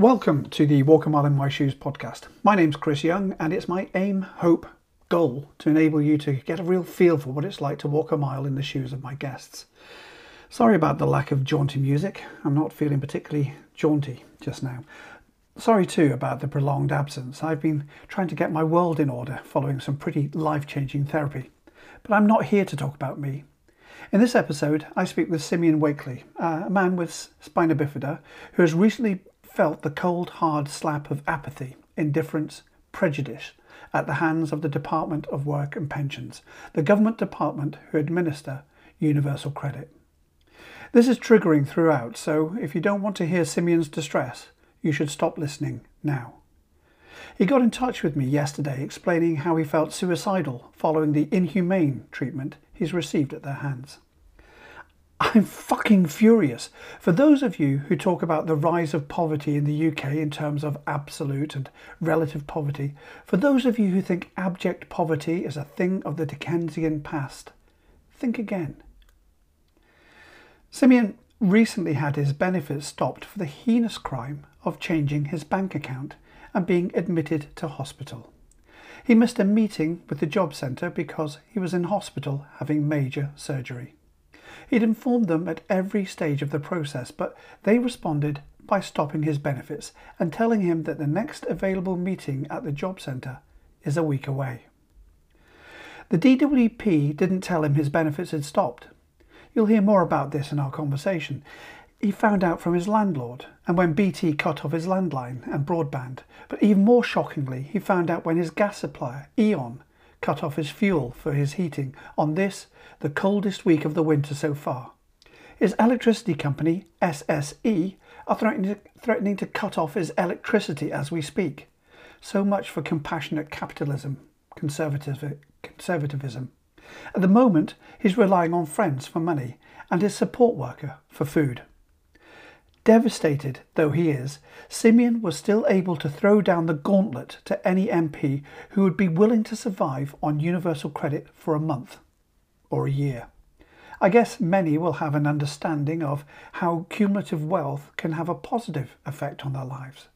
Welcome to the Walk a Mile in My Shoes podcast. My name's Chris Young, and it's my aim, hope, goal to enable you to get a real feel for what it's like to walk a mile in the shoes of my guests. Sorry about the lack of jaunty music. I'm not feeling particularly jaunty just now. Sorry too about the prolonged absence. I've been trying to get my world in order following some pretty life changing therapy. But I'm not here to talk about me. In this episode, I speak with Simeon Wakely, uh, a man with spina bifida who has recently felt the cold, hard slap of apathy, indifference, prejudice at the hands of the Department of Work and Pensions, the government department who administer universal credit. This is triggering throughout, so if you don't want to hear Simeon's distress, you should stop listening now. He got in touch with me yesterday explaining how he felt suicidal following the inhumane treatment he's received at their hands. I'm fucking furious. For those of you who talk about the rise of poverty in the UK in terms of absolute and relative poverty, for those of you who think abject poverty is a thing of the Dickensian past, think again. Simeon recently had his benefits stopped for the heinous crime of changing his bank account and being admitted to hospital. He missed a meeting with the job centre because he was in hospital having major surgery. He'd informed them at every stage of the process, but they responded by stopping his benefits and telling him that the next available meeting at the job centre is a week away. The DWP didn't tell him his benefits had stopped. You'll hear more about this in our conversation. He found out from his landlord and when BT cut off his landline and broadband. But even more shockingly, he found out when his gas supplier, E.ON, cut off his fuel for his heating on this, the coldest week of the winter so far. His electricity company, SSE, are threatening to, threatening to cut off his electricity as we speak. So much for compassionate capitalism, conservatism. At the moment, he's relying on friends for money and his support worker for food. Devastated though he is, Simeon was still able to throw down the gauntlet to any MP who would be willing to survive on universal credit for a month or a year. I guess many will have an understanding of how cumulative wealth can have a positive effect on their lives.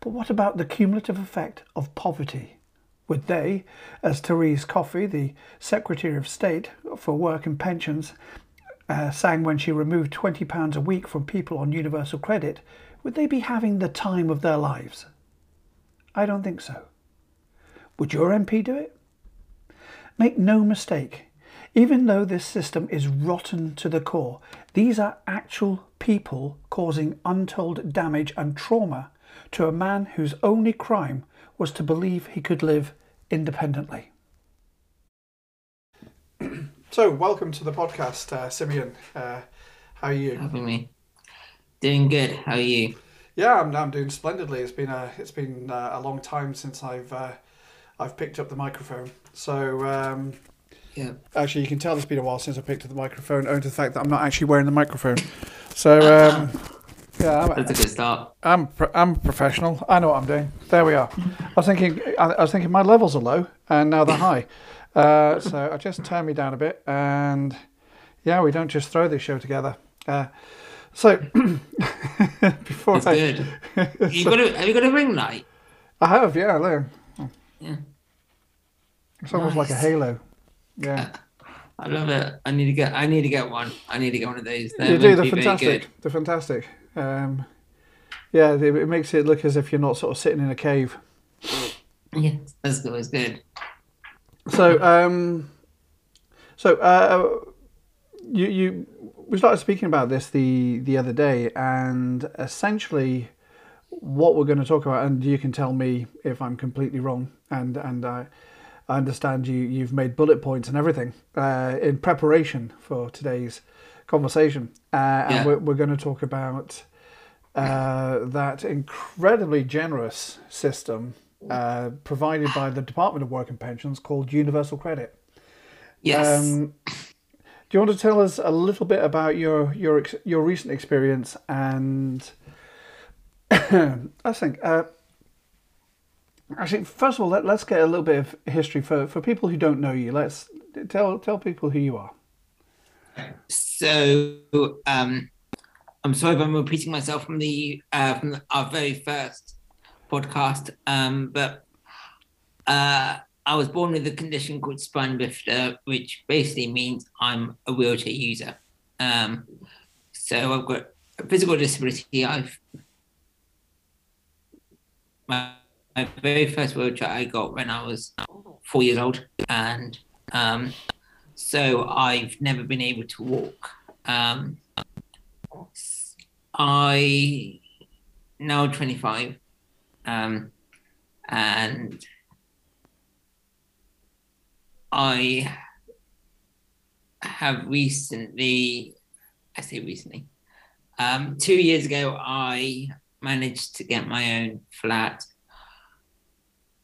But what about the cumulative effect of poverty? Would they, as Therese Coffey, the Secretary of State for Work and Pensions, uh, sang when she removed £20 a week from people on universal credit, would they be having the time of their lives? I don't think so. Would your MP do it? Make no mistake, even though this system is rotten to the core, these are actual people causing untold damage and trauma to a man whose only crime was to believe he could live independently. So, welcome to the podcast, uh, Simeon. Uh, how are you? Having me. Doing good. How are you? Yeah, I'm, I'm doing splendidly. It's been a it's been uh, a long time since I've uh, I've picked up the microphone. So um, Yeah. actually, you can tell it's been a while since I picked up the microphone, owing to the fact that I'm not actually wearing the microphone. So um, yeah, I'm, That's a good start. I'm I'm a professional. I know what I'm doing. There we are. I was thinking I, I was thinking my levels are low and now they're high. Uh, so I just turn me down a bit and yeah, we don't just throw this show together. Uh, so before That's I, good. You got a, have you got a ring light? I have yeah, look. Yeah. It's almost like a halo. Yeah, I love it. I need to get. I need to get one. I need to get one of these. They're you do. They're fantastic. They're fantastic. Um, yeah, it, it makes it look as if you're not sort of sitting in a cave. Yeah, that's. It's good. So, um, so uh, you you we started speaking about this the the other day, and essentially, what we're going to talk about, and you can tell me if I'm completely wrong, and and I, I understand you you've made bullet points and everything uh, in preparation for today's conversation, uh, and Yeah. we're, we're going to talk about uh, that incredibly generous system uh, provided by the Department of Work and Pensions called Universal Credit. Yes. Um, do you want to tell us a little bit about your your your recent experience and I think uh, actually first of all let, let's get a little bit of history for, for people who don't know you. Let's tell tell people who you are. So, um, I'm sorry if I'm repeating myself from the uh, from our very first podcast, um, but uh, I was born with a condition called spina bifida, which basically means I'm a wheelchair user. Um, so I've got a physical disability. I've my, my very first wheelchair I got when I was four years old, and um, so I've never been able to walk. Um, I now 25, um, and I have recently, I say recently, um, two years ago, I managed to get my own flat.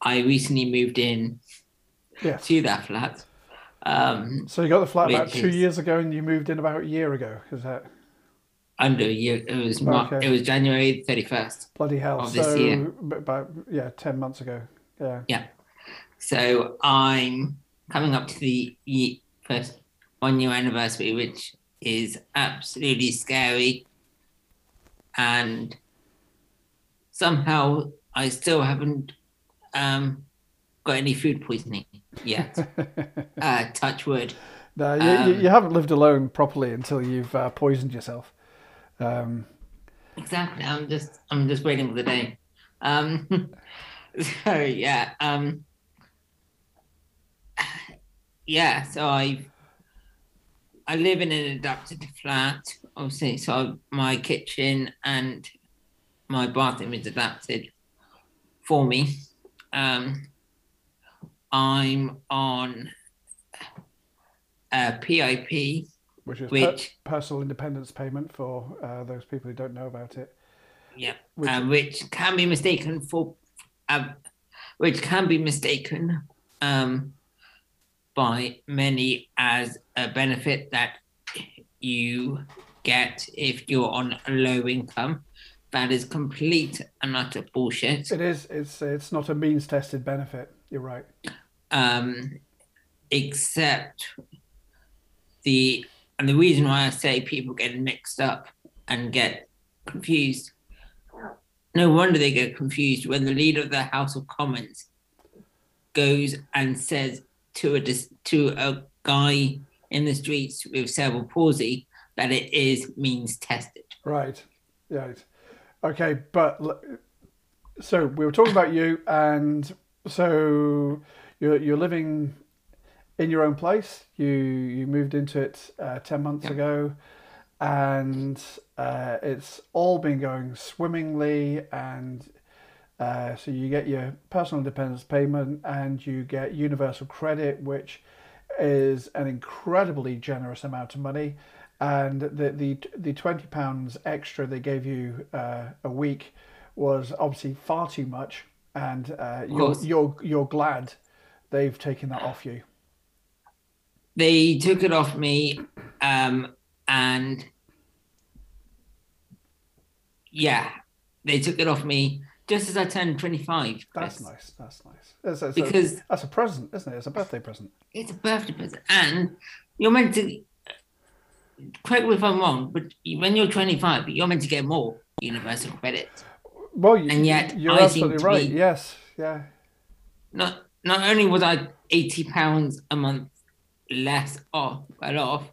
I recently moved in Yes. to that flat. Um, So you got the flat about two is- years ago, and you moved in about a year ago. Is that under a year, it was Mar- Okay. it was January thirty first. bloody hell? Of this so year. about yeah, ten months ago. Yeah. Yeah. So I'm coming up to the first one year anniversary, which is absolutely scary. And somehow I still haven't um, got any food poisoning yet. uh, touch wood. no, you, you, Um, you haven't lived alone properly until you've uh, poisoned yourself. Um, Exactly. I'm just I'm just waiting for the day. Um, so yeah. Um, yeah. So I I live in an adapted flat. Obviously, so my kitchen and my bathroom is adapted for me. Um, I'm on a PIP, which is per- personal independence payment for uh, those people who don't know about it. yeah, Which, uh, which can be mistaken for, um, which can be mistaken um, by many as a benefit that you get if you're on a low income. That is complete and utter bullshit. it is. It's it's not a means tested benefit. You're right. Um, except the and the reason why I say people get mixed up and get confused. No wonder they get confused when the leader of the House of Commons goes and says to a to a guy in the streets with cerebral palsy that it is means tested. Right. Right. Okay, but so we were talking about you, and so you're you're living in your own place. You you moved into it uh, ten months Yeah. ago, and uh, it's all been going swimmingly. And uh, so you get your personal independence payment, and you get universal credit, which is an incredibly generous amount of money and the the the twenty pounds extra they gave you uh, a week was obviously far too much, and uh, you're you're you're glad they've taken that off you. They took it off me, um, and yeah, they took it off me just as I turned 25. That's Chris. nice. That's nice. That's, that's, a, Because that's a present, isn't it? It's a birthday present. it's a birthday present, and you're meant to. Correct me if I'm wrong, but when you're 25, you're meant to get more universal credit. Well, you, And yet you're I seem absolutely to right. be- Yes. Yeah. Not not only was I 80 pounds a month less off, well off,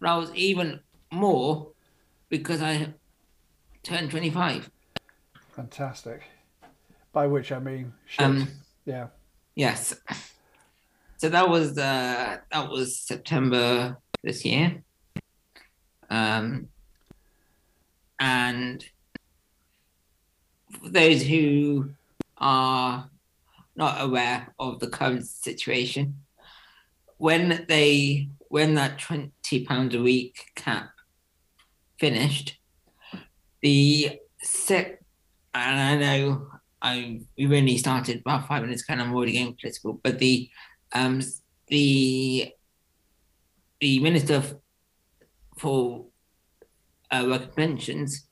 but I was even more because I turned 25. Fantastic. By which I mean. Um, yeah. Yes. So that was uh that was September this year. Um and those who are not aware of the current situation, when they when that twenty pounds a week cap finished, the set and I know I we've only started about five minutes ago and I'm already getting political, but the um the the minister for uh, and pensions,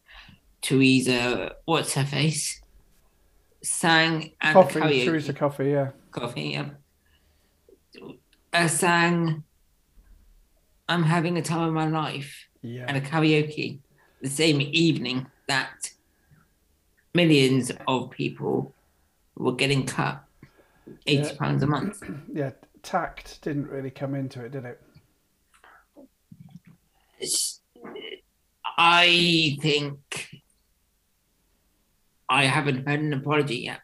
Theresa, what's her face, sang the Coffee. karaoke Teresa Coffey. Yeah. coffee, yeah. Uh, sang I'm having a time of my life Yeah. at a karaoke. the same evening that millions of people were getting cut eighty Yeah. pounds a month. Yeah, tact didn't really come into it, did it? I think I haven't heard an apology yet.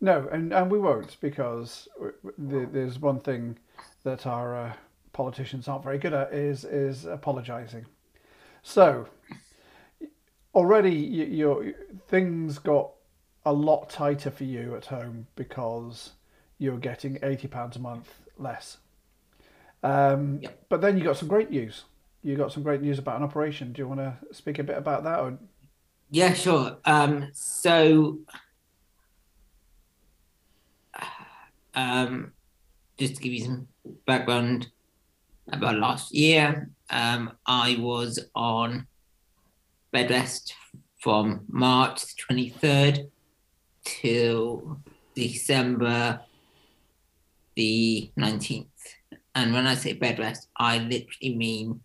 No, and, and we won't because w- w- the- there's one thing that our uh, politicians aren't very good at is is apologising. So already you, your things got a lot tighter for you at home because you're getting eighty pounds a month less. Um, Yep. But then you got some great news. You got some great news about an operation. Do you want to speak a bit about that? Or Yeah, sure. Um, so, um, just to give you some background about last year, um, I was on bed rest from March 23rd till December the 19th. And when I say bed rest, I literally mean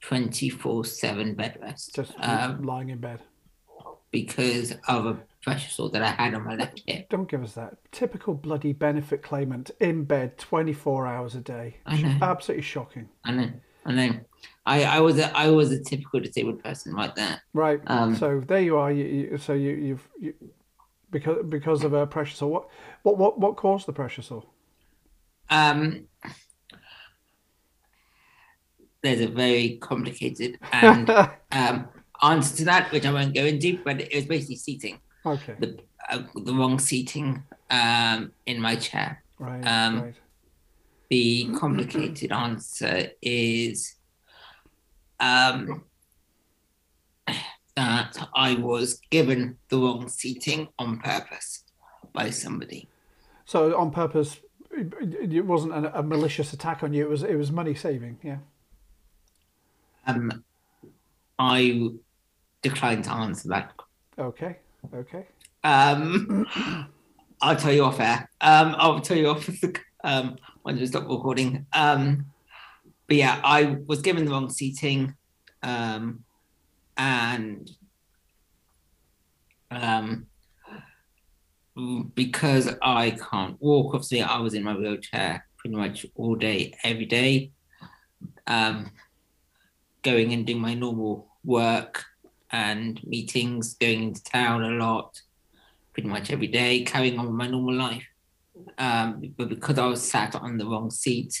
24 7 bed rest. just Um, lying in bed? because of a pressure sore that I had on my left hip. Don't give us that. Typical bloody benefit claimant in bed 24 hours a day. I know. Absolutely shocking. I know, I know. I, I was a I was a typical disabled person like that. Right. Um, so there you are. You, you, so you, you've you, because because of a pressure sore. What what what what caused the pressure sore? Um, there's a very complicated and um, answer to that, which I won't go into, but it was basically seating okay. the uh, the wrong seating um, in my chair. Right. um, right. The complicated answer is um, that I was given the wrong seating on purpose by somebody. So on purpose, it wasn't a, a malicious attack on you. It was it was money saving. Yeah. Um, I declined to answer that. Okay. Okay. Um, I'll tell you off air. Um, I'll tell you off um, when we stop recording. Um, but yeah, I was given the wrong seating, um, and um, because I can't walk, obviously, I was in my wheelchair pretty much all day, every day, um, going and doing my normal work and meetings, going into town a lot, pretty much every day, carrying on with my normal life. Um, but because I was sat on the wrong seat,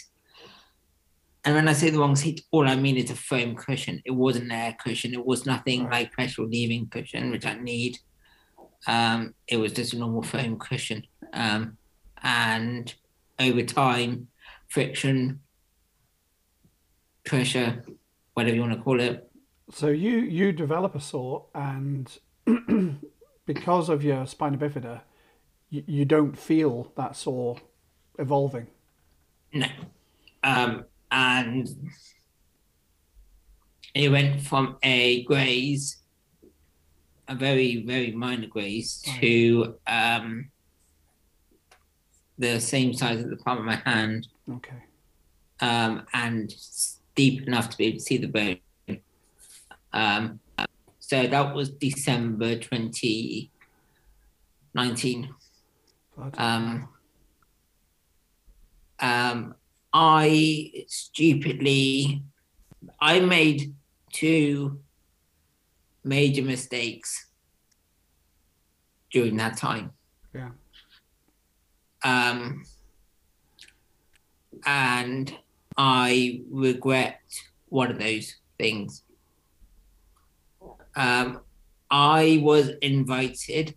and when I say the wrong seat, all I mean is a foam cushion. It wasn't an air cushion. It was nothing like pressure relieving cushion, which I need. Um, it was just a normal foam cushion. Um, and over time, friction, pressure, whatever you want to call it, So you you develop a sore, and because of your spina bifida, you, you don't feel that sore evolving. No. Um, and it went from a graze, a very, very minor graze, to um, the same size as the palm of my hand Okay. um, and deep enough to be able to see the bone. Um, so that was December 2019. Um, um, I stupidly, I made two major mistakes during that time. Yeah. Um, and I regret one of those things. Um, I was invited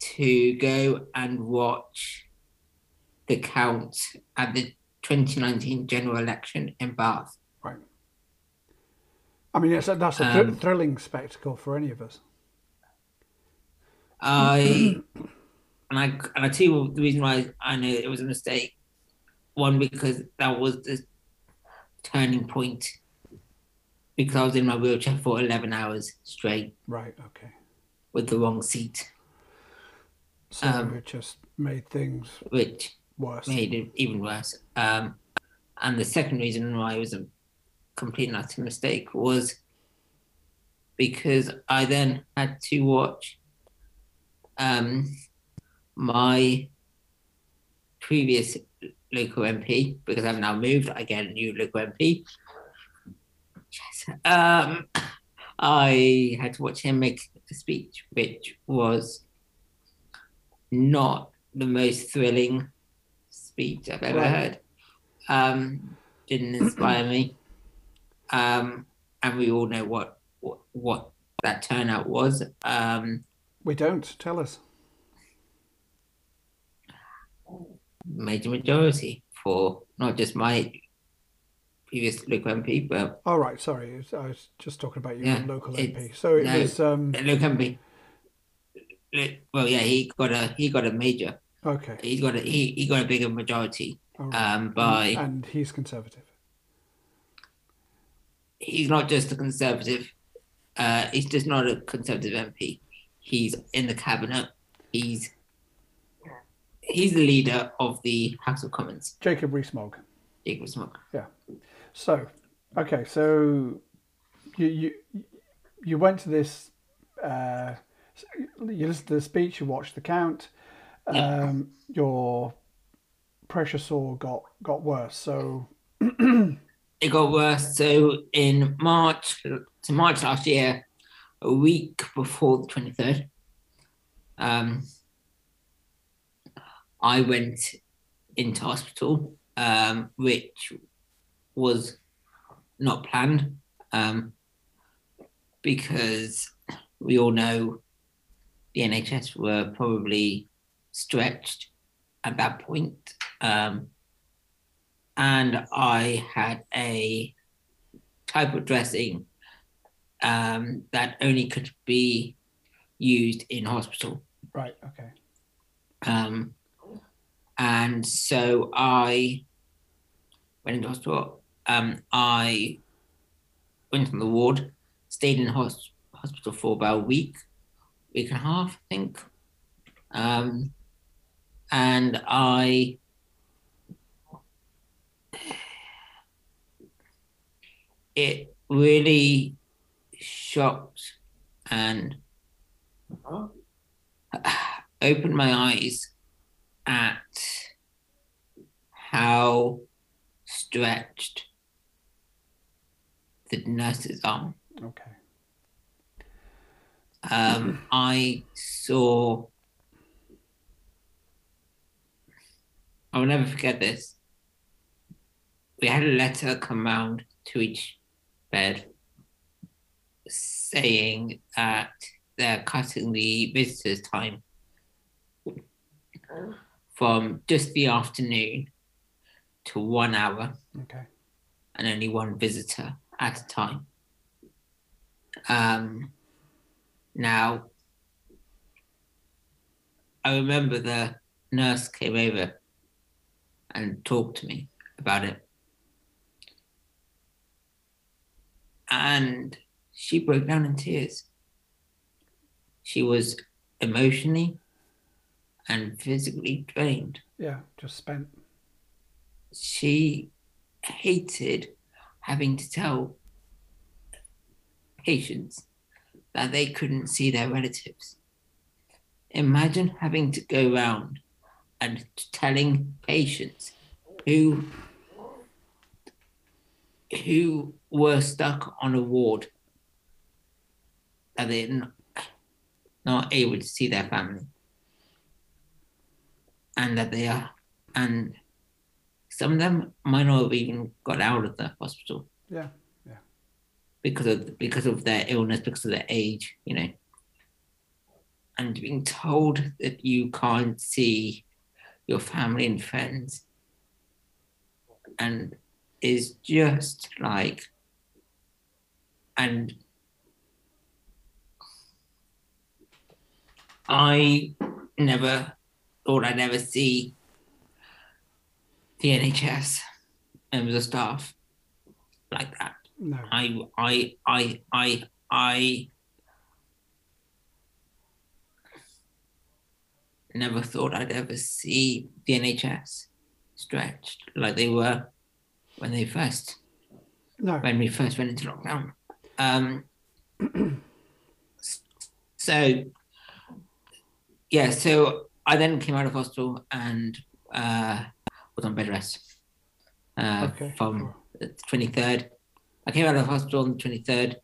to go and watch the count at the 2019 general election in Bath. Right. I mean, it's a, that's a thr- Um, thrilling spectacle for any of us. I and I and I tell you the reason why I know it was a mistake. One because that was the turning point. Because I was in my wheelchair for eleven hours straight Right. Okay. with the wrong seat, So Um, it just made things which worse. made it even worse. Um, and the second reason why it was a complete and utter mistake was because I then had to watch um, my previous local MP because I've now moved. I get a new local MP. Yes. Um, I had to watch him make a speech, which was not the most thrilling speech I've ever Right. heard. Um, didn't inspire me. Um, and we all know what what, what that turnout was. Um, We don't. Tell us. Major majority for not just my previous local MP, but All right. Sorry, I was just talking about your Yeah, local it's- MP. So it no. was um, local MP. Well, yeah, he got a he got a major. okay. He's got a he, he got a bigger majority. Right. Um, by and he's conservative. he's not just a conservative. Uh, he's just not a conservative MP. He's in the cabinet. He's he's the leader of the House of Commons. Jacob Rees-Mogg. Jacob Smoke. So, okay, so you you you went to this. Uh, you listened to the speech. You watched the count. Yeah. Um, your pressure sore got got worse. So It got worse. So in March, to March last year, a week before the twenty third, um, I went into hospital, um, which was not planned, um, because we all know the NHS were probably stretched at that point. Um, and I had a type of dressing um, that only could be used in hospital. right, okay, Um, and so I went into hospital. Um, I went on the ward, stayed in hos- hospital for about a week, week and a half, I think. Um, and I it really shocked and opened my eyes at how stretched the nurses are. okay, Um, I saw. I will never forget this. We had a letter come round to each bed saying that they're cutting the visitors' time from just the afternoon to one hour okay, and only one visitor at a time. Um, now, I remember the nurse came over and talked to me about it. And she broke down in tears. She was emotionally and physically drained yeah, just spent. she hated having to tell patients that they couldn't see their relatives. Imagine having to go around and telling patients who who were stuck on a ward that they're not, not able to see their family and that they are and some of them might not have even got out of the hospital Yeah, Yeah. because of because of their illness, because of their age, you know. And being told that you can't see your family and friends and is just like and I never thought I'd ever see the NHS members of staff like that. no, I I I I I never thought I'd ever see the NHS stretched like they were when they first no, when we first went into lockdown. Um, So, yeah, so I then came out of hospital and uh, was on bed rest uh, Okay, from the 23rd. I came out of hospital on the 23rd,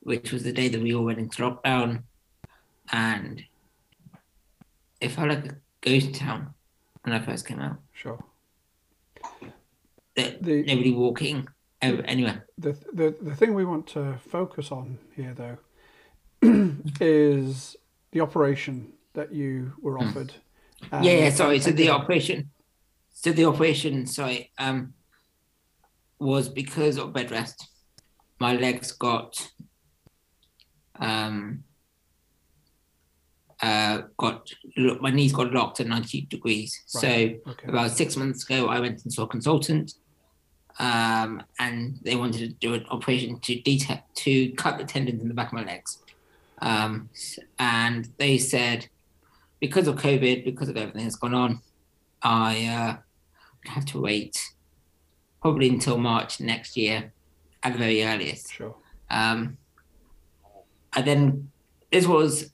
which was the day that we all went into lockdown. And it felt like a ghost town when I first came out. Sure. There, The- nobody walking anywhere. The, the the thing we want to focus on here, though, is the operation that you were offered. and- Hmm. yeah, yeah, sorry. So the operation, so the operation, sorry, um, was because of bed rest. My legs got, um, uh, got look, my knees got locked at ninety degrees. So okay. about six months ago, I went and saw a consultant, um, and they wanted to do an operation to detect to cut the tendons in the back of my legs, um, and they said because of COVID, because of everything that's gone on, I uh, have to wait probably until March next year, at the very earliest. Sure. Um, and then this was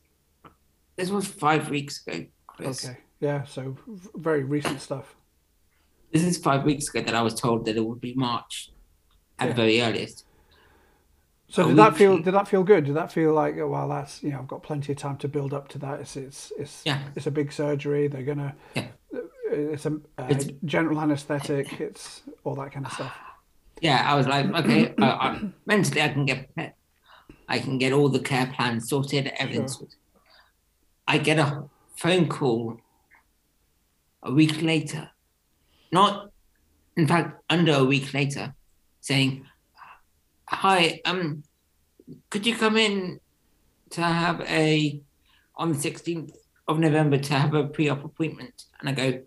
this was five weeks ago. Chris. Okay. Yeah. So very recent stuff. This is five weeks ago that I was told that it would be March at Yeah. the very earliest. So did that feel? Did that feel good? Did that feel like, oh, well, that's you know, I've got plenty of time to build up to that. It's it's it's Yeah. it's a big surgery. They're gonna. Yeah. It's a uh, It's- general anaesthetic. It's all that kind of stuff. Yeah, I was like, okay, I, I, mentally I can get. I can get all the care plans sorted, everything Sure. sorted. I get a phone call a week later, not, in fact, under a week later, saying, "Hi, um, could you come in to have a on the sixteenth of November to have a pre-op appointment?" And I go,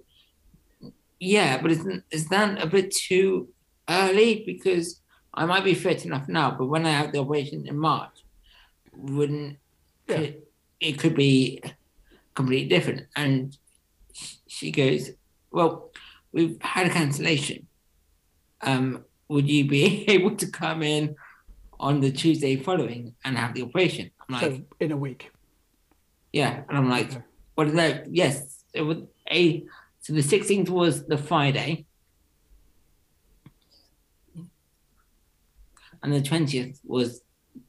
"Yeah, but isn't is that a bit too early because I might be fit enough now, but when I have the operation in March, wouldn't Yeah. could, it could be completely different?" And she goes, "Well, we've had a cancellation. Um, would you be able to come in on the Tuesday following and have the operation?" I'm like, so in a week. "Yeah," and I'm like, Okay. "What is that?" Yes, it was a. So the 16th was the Friday. and the twentieth was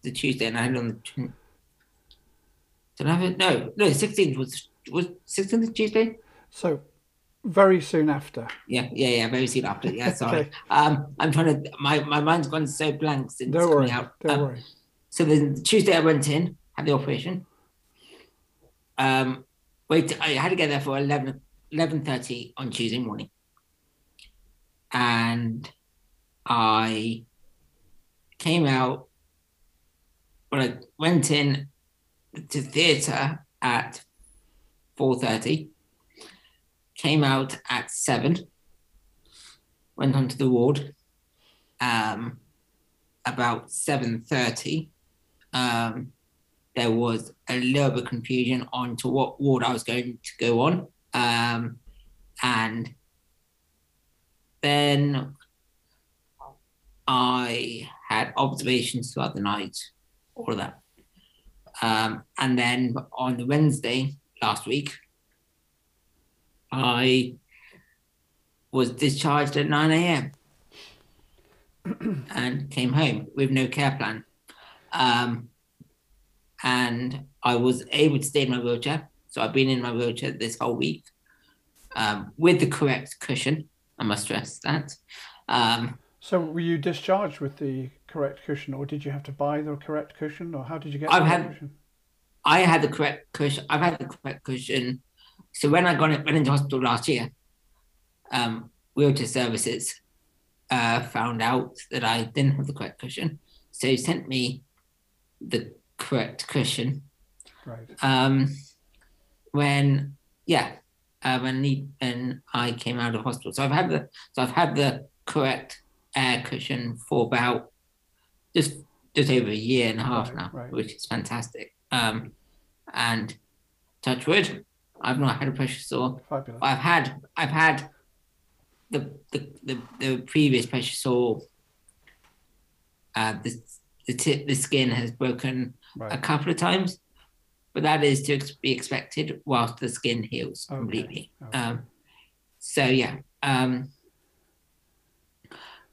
the Tuesday, and I had on the. Tw- Did I have it? No, no. Sixteenth was was sixteenth Tuesday. So very soon after. Yeah, yeah, yeah. Very soon after. Yeah, sorry. Okay. Um, I'm trying to. My my mind's gone so blank since Don't worry. out. Don't Um, worry. So the Tuesday I went in, had the operation. Um, wait, I had to get there for 11, 11.30 on Tuesday morning. And I came out, but I went in to theatre at 4.30, came out at 7, went onto the ward um, about 7.30 um, there was a little bit of confusion on to what ward I was going to go on. Um, and then I had observations throughout the night, all of that. Um, and then on the Wednesday last week, I was discharged at 9 a.m. and came home with no care plan. Um, and I was able to stay in my wheelchair. So I've been in my wheelchair this whole week um, with the correct cushion. I must stress that. Um, So were you discharged with the correct cushion, or did you have to buy the correct cushion, or how did you get I've the had- cushion? I had the correct cushion. I've had the correct cushion. So when I got went into hospital last year, um, wheelchair services uh, found out that I didn't have the correct cushion. So he sent me the correct cushion Right. um, when yeah, uh, when he, when I came out of hospital. So I've had the so I've had the correct air cushion for about just just over a year and a half Right, now, right. which is fantastic. Um, and touch wood, I've not had a pressure sore. Fabulous. I've had I've had the the the, the previous pressure sore. Uh, the the tip, the skin has broken a couple of times, but that is to be expected whilst the skin heals Okay, completely. okay. Um, so yeah. Um,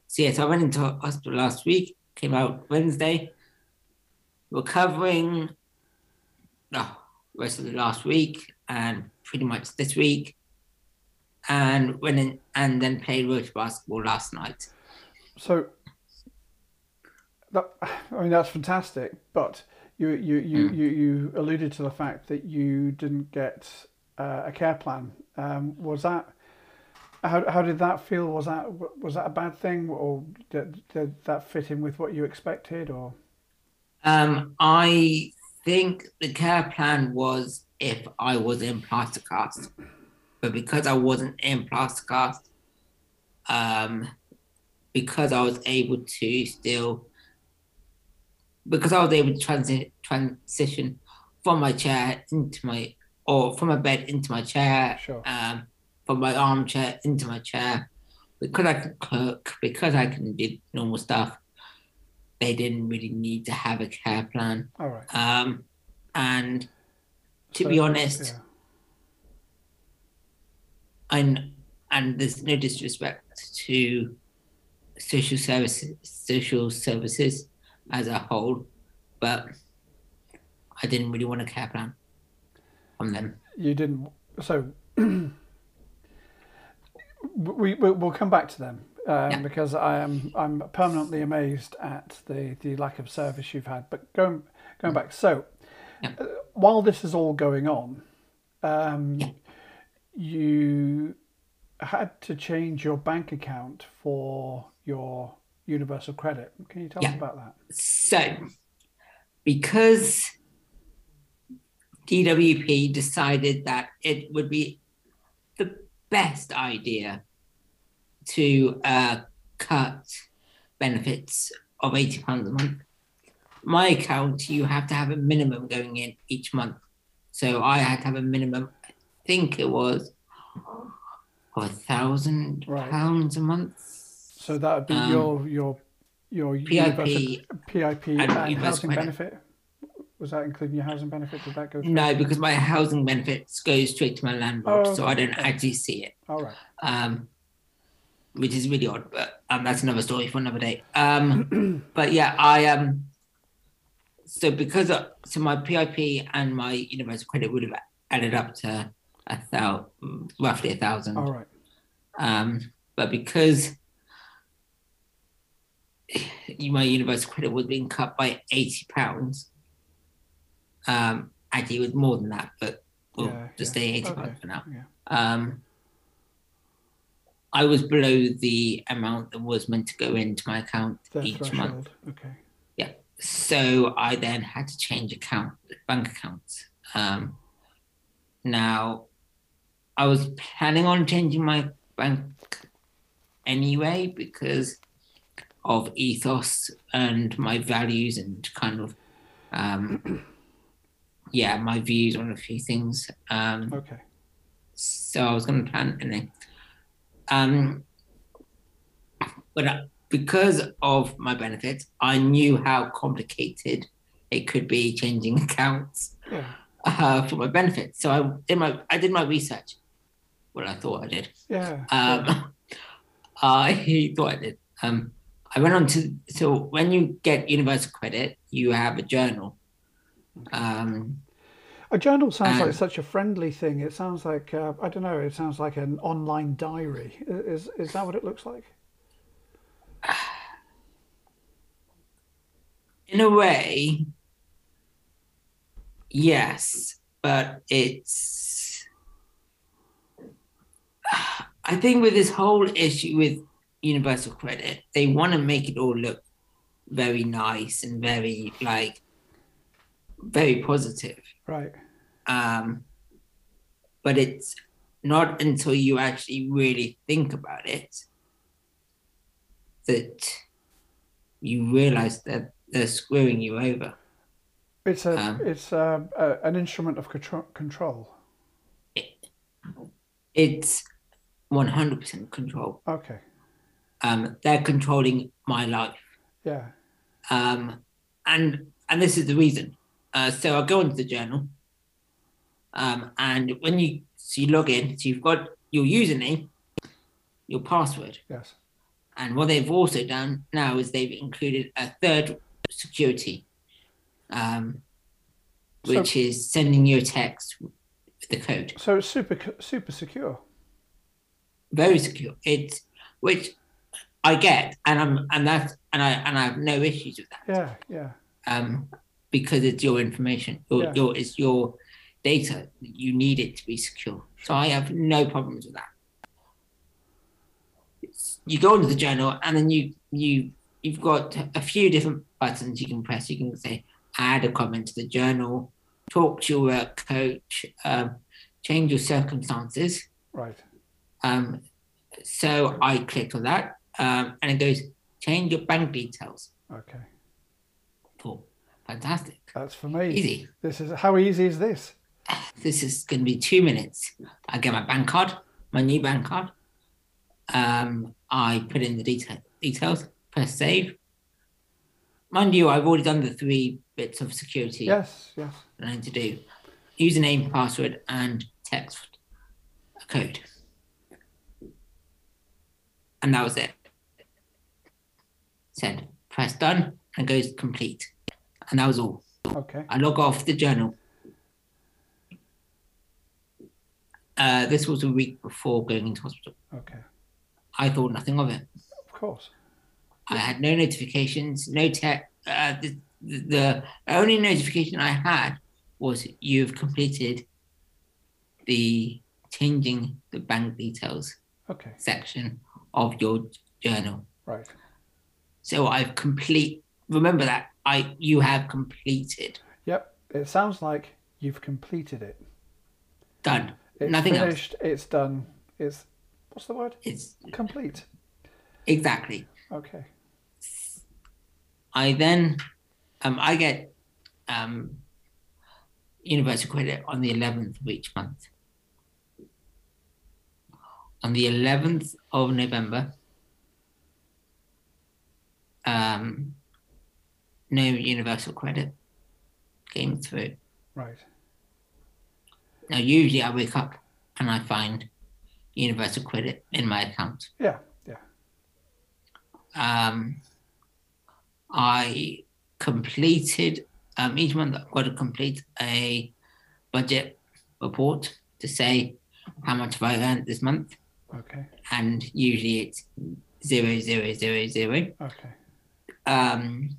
so yes, I went into hospital last week. Came out Wednesday. Recovering. Oh, rest of the last week and pretty much this week, and went in and then played rugby basketball last night. So that I mean that's fantastic, but you you you, Mm. you, you alluded to the fact that you didn't get uh, a care plan. Um, was that how, how did that feel? Was that was that a bad thing, or did, did that fit in with what you expected? Or Um, I think the care plan was if I was in plaster cast, but because I wasn't in plaster cast, um, because I was able to still, because I was able to transi- transition from my chair into my, or from my bed into my chair, Sure. um, from my armchair into my chair, because I can cook, because I can do normal stuff, they didn't really need to have a care plan. all right. Um, and to So, be honest, yeah. and and there's no disrespect to social services, social services as a whole, but I didn't really want a care plan from them. you didn't. So we, we we'll come back to them um, Yeah. because I am I'm permanently amazed at the the lack of service you've had. But going going back, so Yeah. uh, while this is all going on, um, Yeah. you had to change your bank account for your universal credit. Can you tell us about that? So, because DWP decided that it would be the best idea to uh, cut benefits of £80 a month, my account, you have to have a minimum going in each month. So I had to have a minimum, I think it was of a thousand Right. pounds a month. So that would be Um, your your your PIP PIP and, and housing benefit. Was that including your housing benefit? Did that go? Through? No, because my housing benefits goes straight to my landlord, Oh, so I don't actually see it. All right. Um, which is really odd, but um, that's another story for another day. Um, but yeah, I um, so because of, so my PIP and my universal credit would have added up to a thousand, roughly a thousand. All right. Um, but because my universal credit was being cut by eighty pounds, um, actually it was more than that, but we'll Yeah, just yeah. say eighty Okay, pounds for now. yeah. Um, I was below the amount that was meant to go into my account The each month. Okay. So I then had to change account bank accounts. Um, now, I was planning on changing my bank anyway because of ethos and my values and kind of, um, yeah, my views on a few things. Um, Okay. so I was going to plan anyway. Um, but uh, because of my benefits, I knew how complicated it could be changing accounts Yeah. uh, for my benefits. So I did my I did my research. Well, I thought I did. Yeah. Um, I thought I did. Um, I went on to so when you get universal credit, you have a journal. Um, A journal sounds like such a friendly thing. It sounds like uh, I don't know. It sounds like an online diary. Is is that what it looks like? In a way, yes, but it's. I think with this whole issue with universal credit, they want to make it all look very nice and very like very positive. Right. Um, but it's not until you actually really think about it that you realize that they're screwing you over. It's a Um, it's a, a, an instrument of contro- control. It's 100% control. Okay. Um, they're controlling my life. Yeah. Um, and and this is the reason. Uh, so I go into the journal Um, and when you so you log in, so you've got your username, your password, Yes. and what they've also done now is they've included a third security, um, So- which is sending you a text with the code. So it's super super secure. Very secure. It's which I get, and I'm and that's and I and I have no issues with that. Yeah, yeah. um, because it's your information. Your, Yeah. your, it's your data. You need it to be secure. So I have no problems with that. It's, you go into the journal and then you you you've got a few different buttons you can press. You can say add a comment to the journal, talk to your work coach, um, change your circumstances. Right. Um, so I clicked on that um, and it goes change your bank details. Okay. Cool. Fantastic. That's for me. Easy. This is how easy is this? this is going to be two minutes. I get my bank card, my new bank card. Um, I put in the detail, details, press save. Mind you, I've already done the three bits of security Yes, yes. that I need to do username, password, and text code. And that was it. Said, press done, and goes complete. And that was all. Okay. I log off the journal. Uh, this was a week before going into hospital. Okay. I thought nothing of it. Of course. I had no notifications, no tech. Uh, the, the, only notification I had was you've completed the changing the bank details Okay. section of your journal. Right. So I've complete. Remember that I you have completed Yep. It sounds like you've completed it. done. It's Nothing else. finished. It's done. It's what's the word? It's Complete. exactly. Okay. I then um, I get um, universal credit on the 11th of each month. On the 11th of November, um, no universal credit came through. Right. Now, usually I wake up and I find universal credit in my account. Yeah. Yeah. um, I completed um, each month. I've got to complete a budget report to say how much have I earned this month, Okay. and usually it's zero zero zero zero. Okay. Um,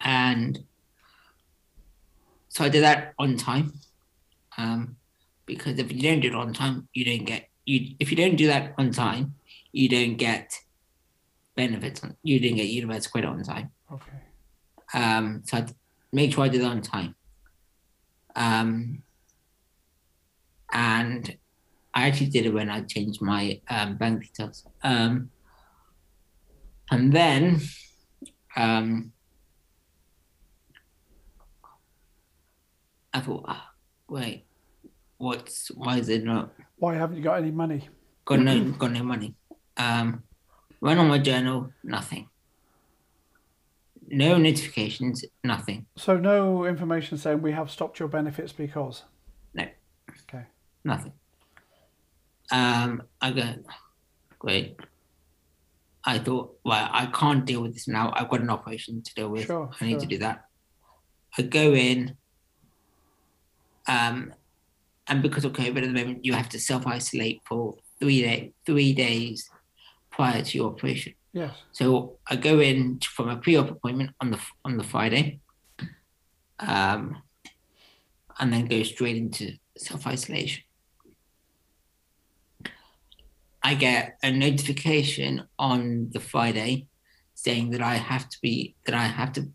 and so I did that on time. Um, because if you don't do it on time, you don't get you. If you don't do that on time, you don't get benefits. On, you didn't get universal credit on time. Okay. Um, so I make sure I did it on time. Um, and I actually did it when I changed my um, bank details. Um, and then um, I thought, ah, wait, what's why is it not Why haven't you got any money? got no got no money? Um, went on my journal, nothing. No notifications, nothing. So no information saying we have stopped your benefits because. No. Okay. Nothing. Um, I go, great. I thought, well, I can't deal with this now. I've got an operation to deal with. Sure, I need to do that. I go in, um, and because of COVID at the moment, you have to self isolate for three day, three days prior to your operation. Yes. So I go in from a pre-op appointment on the on the Friday, um, and then go straight into self isolation. I get a notification on the Friday saying that I have to be that I have to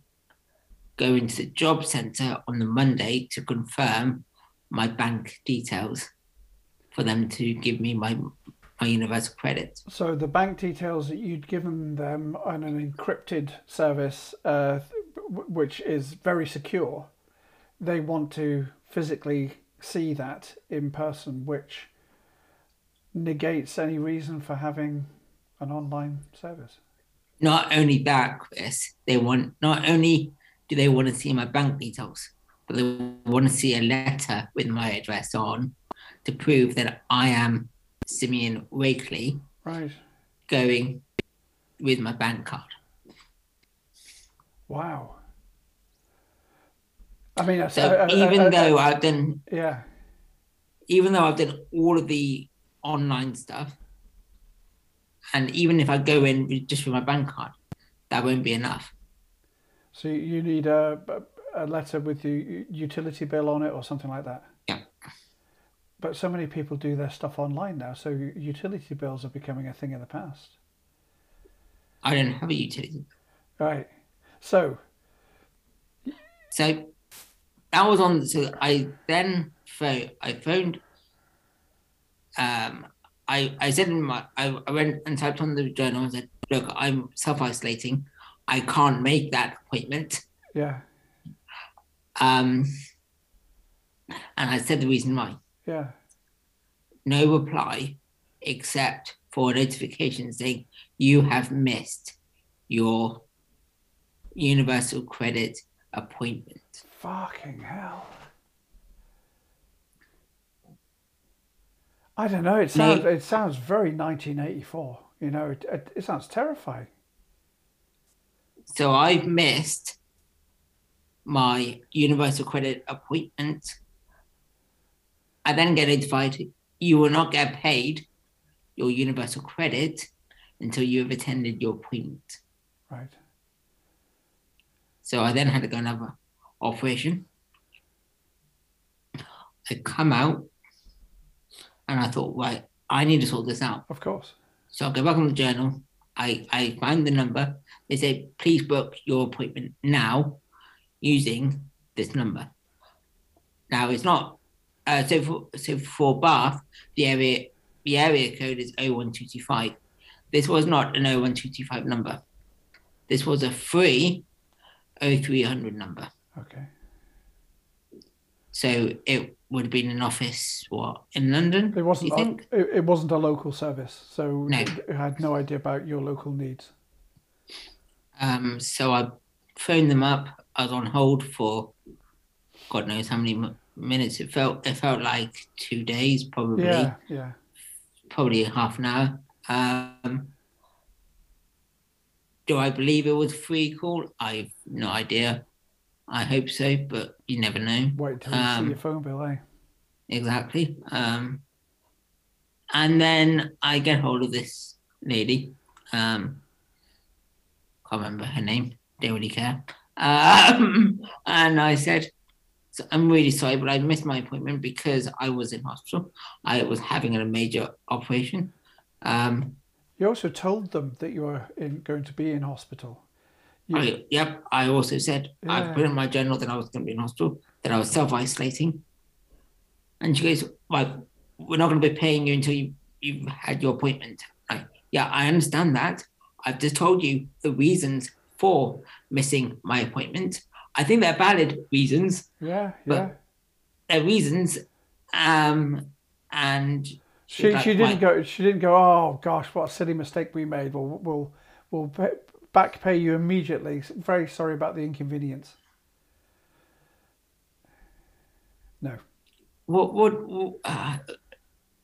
go into the job center on the Monday to confirm my bank details for them to give me my my universal credit. So the bank details that you'd given them on an encrypted service, uh, which is very secure, they want to physically see that in person, which negates any reason for having an online service. not only that, Chris, they want not only do they want to see my bank details, but they want to see a letter with my address on to prove that I am Simeon Wakely Right. going with my bank card. Wow. I mean, So I- I- even I- though I've done yeah, even though I've done all of the online stuff, and even if I go in just with my bank card, that won't be enough. so you need a, a letter with your utility bill on it or something like that. But so many people do their stuff online now, so utility bills are becoming a thing of the past. I don't have a utility. Right. So, So that was on. So I then phone. I phoned. Um, I I said in my I, I went and typed on the journal and said, "Look, I'm self isolating. I can't make that appointment." yeah, Um, and I said the reason why. Yeah. No reply, except for a notification saying you have missed your universal credit appointment. Fucking hell. I don't know. It sounds it sounds very 1984. You know, it, it, it sounds terrifying. So I've missed my universal credit appointment. I then get notified you will not get paid your universal credit until you have attended your appointment. Right. So I then had to go another operation. I come out and I thought, right, I need to sort this out. Of course. So I go back on the journal. I, I find the number. They say, please book your appointment now using this number. Now it's not uh, so for so for Bath, the area the area code is 01225. This was not an 01225 number. This was a free 0300 number. Okay. So it would have been an office what in London? It wasn't. A, it, it wasn't a local service, so No. it had no idea about your local needs. Um, so I phoned them up. I was on hold for God knows how many minutes. It felt it felt like two days, probably Yeah. Yeah. probably half an hour. Um, do I believe it was free call? I've no idea. I hope so, but you never know. Wait until you see Um, your phone bill, eh? exactly. Um, and then I get hold of this lady. Um, can't remember her name. Don't really care. Um, and I said, so I'm really sorry, but I missed my appointment because I was in hospital. I was having a major operation. Um, You also told them that you were in, going to be in hospital. You, I, yep. I also said I put in my journal that I was going to be in hospital, that I was self isolating. And she goes, "Well, we're not going to be paying you until you you've had your appointment." Like, yeah, I understand that. I've just told you the reasons for missing my appointment. I think they're valid reasons. yeah. but- Yeah. They're reasons, um, and She, like, she didn't "Right." go. She didn't go. Oh gosh, what a silly mistake we made. We'll we'll we'll pay, back pay you immediately. Very sorry about the inconvenience. No. What what what, uh,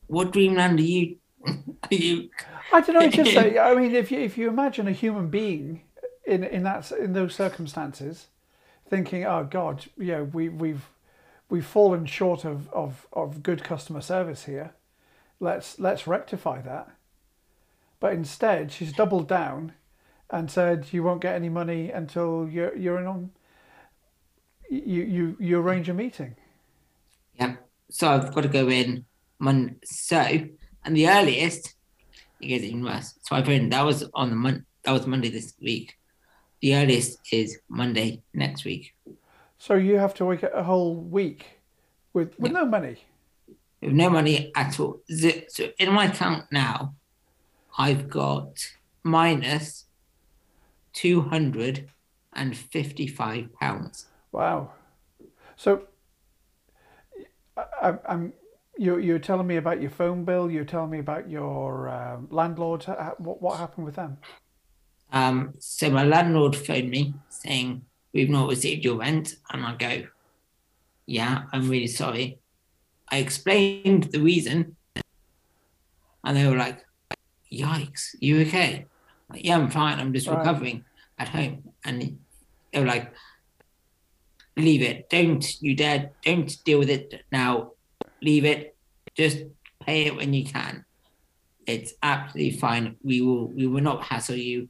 what dreamland are you? Are you? I don't know. It's just say. I mean, if you if you imagine a human being in in that in those circumstances, thinking, "Oh God, you know, we we've we've fallen short of, of, of good customer service here. Let's let's rectify that." But instead, she's doubled down and said, "You won't get any money until you're you're in on. You you you arrange a meeting." Yeah. So I've got to go in Mon. So and the earliest it gets even worse. So I phoned. That was on the mon. That was Monday this week. The earliest is Monday next week. So you have to wait a whole week with with Yeah. no money. With no money at all. So in my account now, I've got minus two hundred and fifty-five pounds. Wow. So, I, I'm you. You're telling me about your phone bill. You're telling me about your um, landlord. Ha- ha- What what happened with them? Um, so my landlord phoned me saying we've not received your rent, and I go, yeah, I'm really sorry. I explained the reason, and they were like, "Yikes, you okay?" Like, yeah, I'm fine. I'm just Right. recovering at home, and they were like, "Leave it. Don't you dare. Don't deal with it now. Leave it. Just pay it when you can. It's absolutely fine. We will. We will not hassle you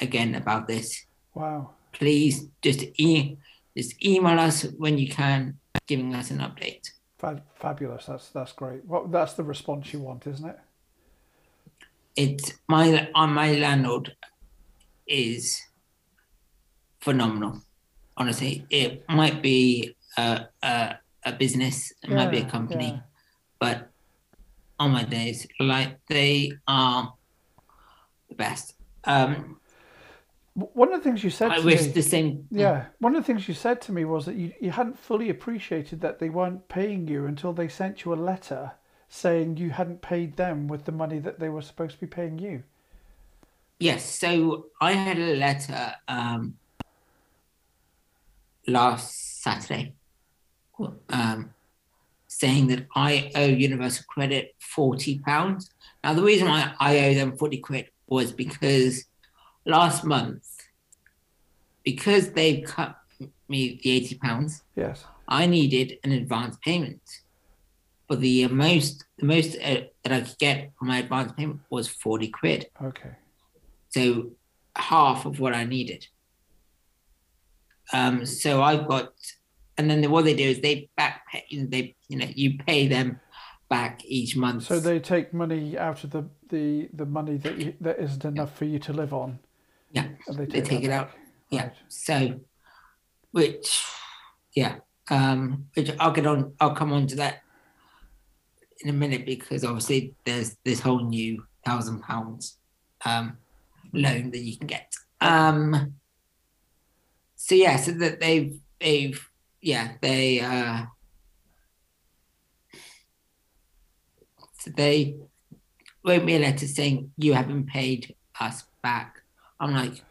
again about this. Wow. Please just e- just email us when you can, giving us an update." Fa- fabulous. That's that's great. Well, that's the response you want, isn't it? it's my on my landlord is phenomenal. Honestly, it might be a a, a business, it might be a company, yeah. but on my days, like they are the best. Um, One of the things you said I to wish me, the same. yeah, one of the things you said to me was that you, you hadn't fully appreciated that they weren't paying you until they sent you a letter saying you hadn't paid them with the money that they were supposed to be paying you. Yes, so I had a letter um, last Saturday um, saying that I owe Universal Credit forty pounds. Now the reason why I owe them forty quid was because last month, because they've cut me the eighty pounds, Yes. I needed an advance payment. But the most the most uh, that I could get for my advance payment was forty quid Okay. so half of what I needed. Um, so I've got, and then what they do is they back pay, they you know you pay them back each month. So they take money out of the the, the money that you, that isn't enough for you to live on. Yeah, they they take, take that it out. yeah. Right. So, which, yeah, um, which I'll get on. I'll come on to that in a minute because obviously there's this whole new thousand pounds um, loan that you can get. Um, so yeah, so that they've they've yeah they uh, so they wrote me a letter saying you haven't paid us back. I'm like,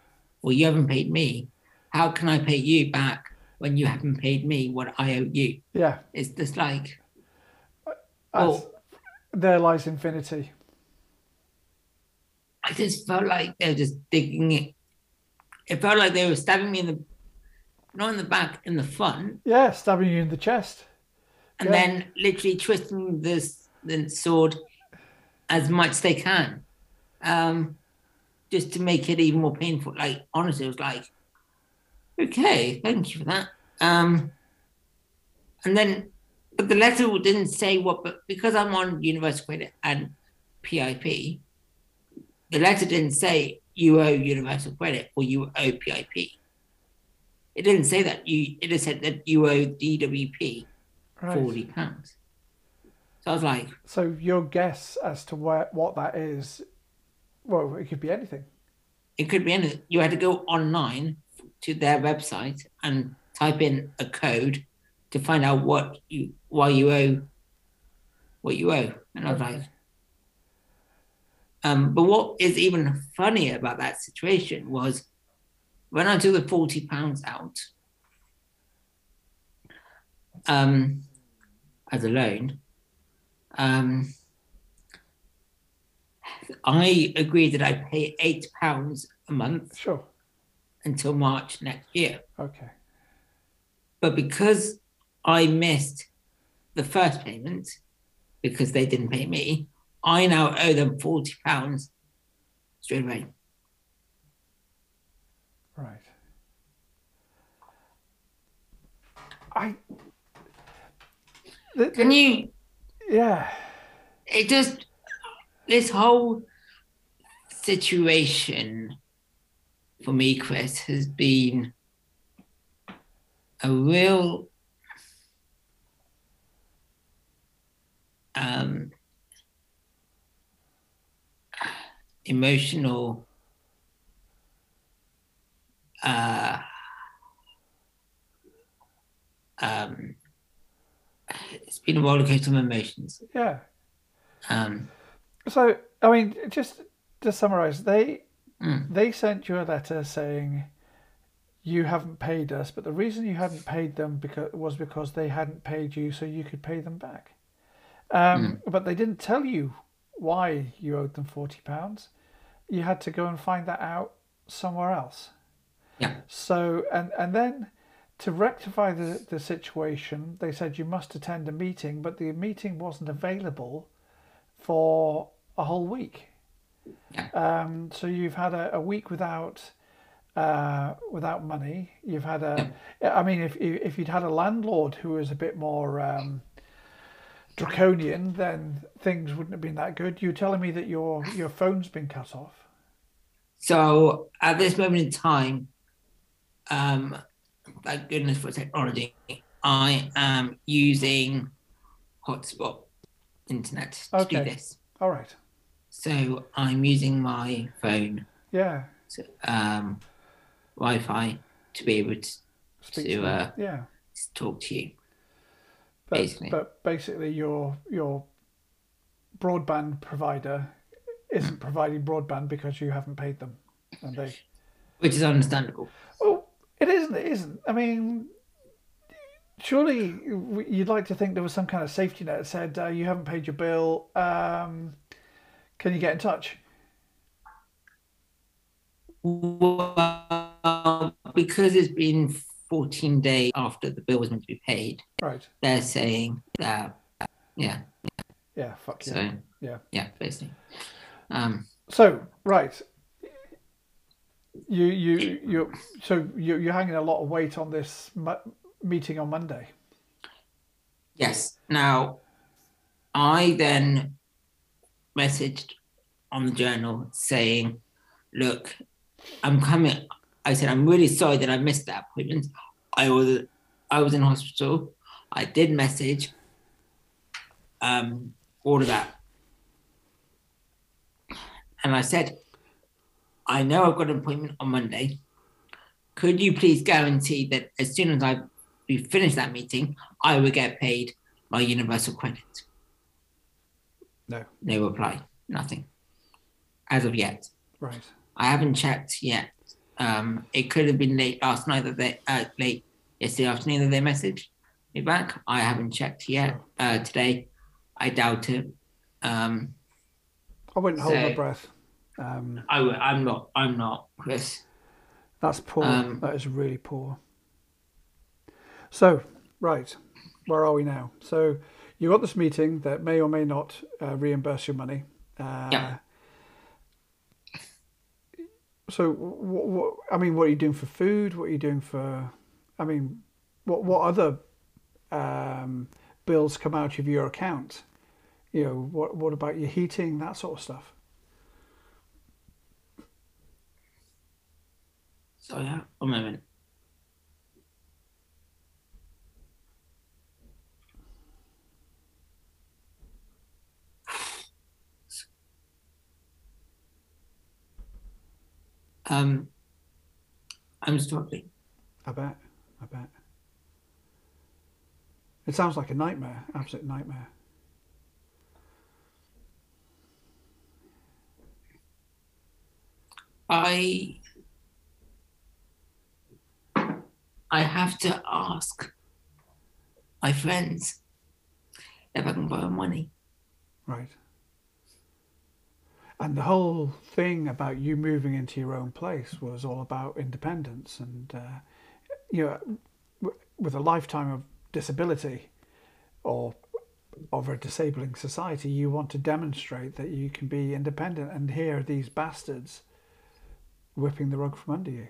well, you haven't paid me. How can I pay you back when you haven't paid me what I owe you? Yeah. It's just like, Oh. There lies infinity. I just felt like they were just digging it. It felt like they were stabbing me in the, not in the back, in the front, Yeah, stabbing you in the chest. and Yeah. then literally twisting this the sword as much as they can, um, just to make it even more painful. Like honestly, it was like, okay, thank you for that. Um, and then, but the letter didn't say what, but because I'm on Universal Credit and PIP, the letter didn't say you owe Universal Credit or you owe PIP. It didn't say that. You it just said that you owe DWP Right. forty pounds. So I was like, So your guess as to where what that is, well, it could be anything. it could be anything. You had to go online to their website and type in a code to find out what you why you owe what you owe. And I was like, um, but what is even funnier about that situation was when I took the forty pounds out um, as a loan, um, I agreed that I pay eight pounds a month Sure. until March next year. Okay. But because I missed the first payment because they didn't pay me, I now owe them forty pounds straight away. Right. I. Can you? yeah. It just this whole situation for me, Chris, has been a real um, emotional uh, um, it's been a roller coaster of emotions. Yeah. Um, So I mean, just to summarise, they Mm. they sent you a letter saying you haven't paid us, but the reason you hadn't paid them because was because they hadn't paid you, so you could pay them back. Um, But they didn't tell you why you owed them forty pounds. You had to go and find that out somewhere else. Yeah. So and and then to rectify the, the situation, they said you must attend a meeting, but the meeting wasn't available for a whole week. Yeah. Um, so you've had a, a week without uh, without money. You've had a. I mean, if if you'd had a landlord who was a bit more um, draconian, then things wouldn't have been that good. You're telling me that your your phone's been cut off. So at this moment in time, um, thank goodness for technology, I am using hotspot internet to Okay. do this. All right. So I'm using my phone, Yeah. to, um, Wi-Fi, to be able to Speak To, to, uh, yeah. talk to you. But, basically. but basically, your your broadband provider isn't providing broadband because you haven't paid them, and they. Which is understandable. Well, it isn't. It isn't. I mean, surely you'd like to think there was some kind of safety net that said uh, you haven't paid your bill. Um, can you get in touch? Well, because it's been 14 days after the bill was meant to be paid, Right. they're saying that, yeah, Yeah. Fuck yeah. so, Yeah. yeah, basically. Um, So right, you you you so you you're hanging a lot of weight on this meeting on Monday. yes. Now, I then messaged on the journal saying, look, I'm coming. I said, I'm really sorry that I missed that appointment. I was, I was in hospital. I did message, um, all of that. And I said, I know I've got an appointment on Monday. Could you please guarantee that as soon as I finish that meeting, I will get paid my universal credit? No. No reply. Nothing. As of yet. Right. I haven't checked yet. Um, it could have been late last night that they uh, late yesterday afternoon that they messaged me back. I haven't checked yet. Sure. Uh, today, I doubt it. Um, I wouldn't hold my breath. Um, I, w- I'm not. I'm not, Chris. that's poor. Um, that is really poor. So right, where are we now? So you got this meeting that may or may not uh, reimburse your money. Uh, Yeah. So what, what? I mean, what are you doing for food? What are you doing for? I mean, what what other um, bills come out of your account? You know, what what about your heating, that sort of stuff? So yeah, one moment. Um, I'm struggling. I bet. I bet. It sounds like a nightmare, absolute nightmare. I I have to ask my friends if I can borrow money. Right. And the whole thing about you moving into your own place was all about independence, and uh, you know, with a lifetime of disability or of a disabling society, you want to demonstrate that you can be independent. And here are these bastards whipping the rug from under you.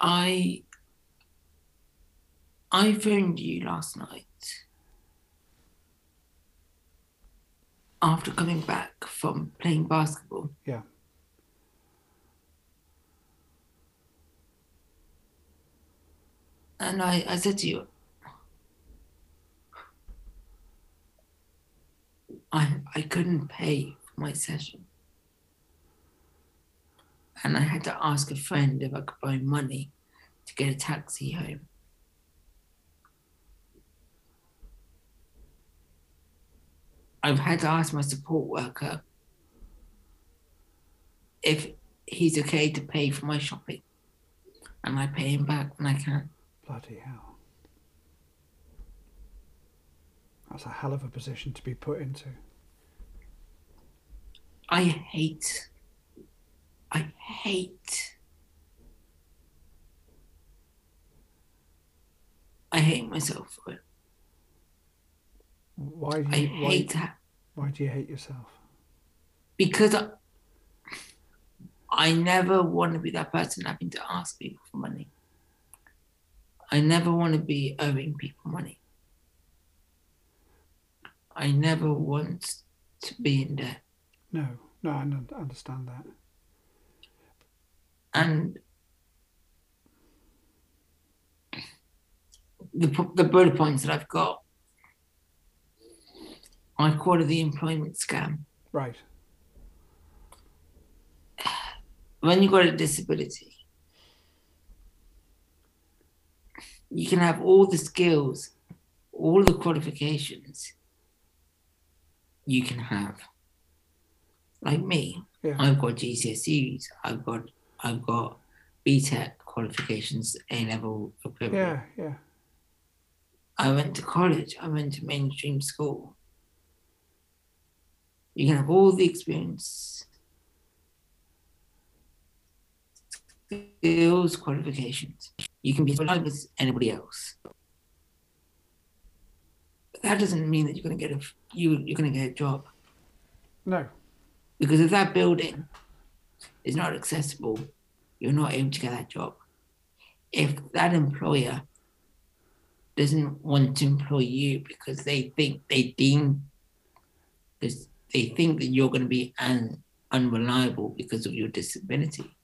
I I phoned you last night after coming back from playing basketball. Yeah. And I, I said to you, I I couldn't pay for my session. And I had to ask a friend if I could borrow money to get a taxi home. I've had to ask my support worker if he's okay to pay for my shopping. and I pay him back when I can. Bloody hell. That's a hell of a position to be put into. I hate, I hate, I hate myself for it. Why do I you, why, hate that why do you hate yourself? because I, I never want to be that person having to ask people for money. I never want to be owing people money. I never want to be in debt. No, no, I un- understand that. And the, the bullet points that I've got, I call it the employment scam. Right. when you've got a disability, you can have all the skills, all the qualifications you can have. Like me, Yeah. I've got GCSEs, I've got I've got BTEC qualifications, A level equivalent. Yeah, yeah. I went to college, I went to mainstream school. You can have all the experience, skills, qualifications. You can be as reliable as anybody else. But that doesn't mean that you're going to get a you you're going to get a job No. because if that building is not accessible, you're not able to get that job. If that employer doesn't want to employ you because they think they deem this, they think that you're going to be un, unreliable because of your disability,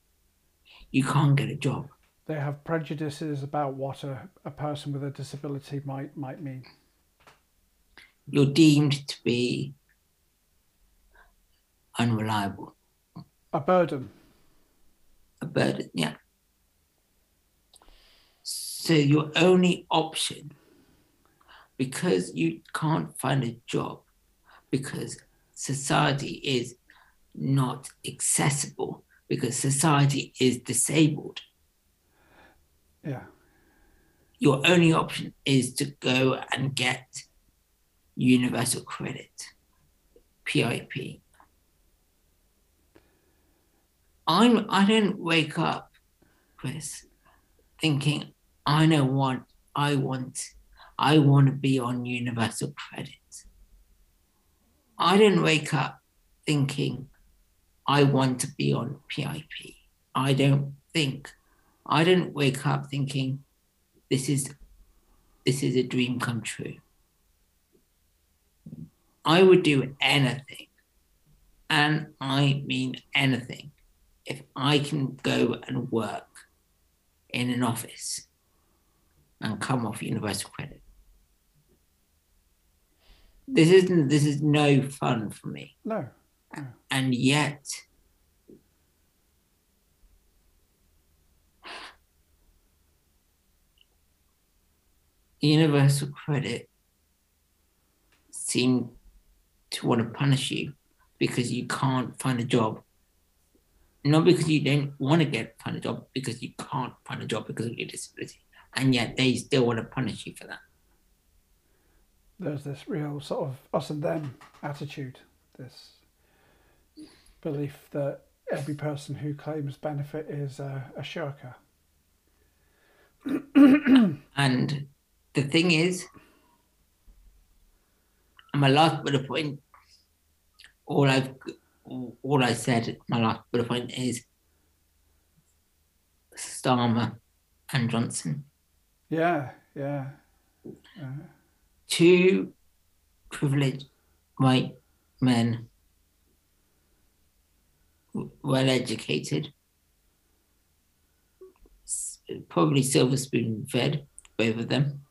you can't get a job. They have prejudices about what a, a person with a disability might might mean. You're deemed to be unreliable, A burden. a burden. Yeah. So your only option, because you can't find a job, because society is not accessible, because society is disabled, Yeah. your only option is to go and get universal credit, PIP. I'm I didn't wake up, Chris, thinking I know what I want. I want to be on universal credit. I didn't wake up thinking I want to be on PIP. I don't think I didn't wake up thinking this is this is a dream come true. I would do anything, and I mean anything, if I can go and work in an office and come off universal credit. This isn't this is no fun for me. No. And yet universal credit seem to want to punish you because you can't find a job. Not because you don't want to get find a job, because you can't find a job because of your disability. And yet they still want to punish you for that. There's this real sort of us and them attitude. This belief that every person who claims benefit is a, a shirker. And the thing is, and my last bullet point, all I've all I said, my last bullet point is Starmer and Johnson. Yeah, yeah. Uh, Two privileged white men, well educated, probably silver spoon fed, both of them,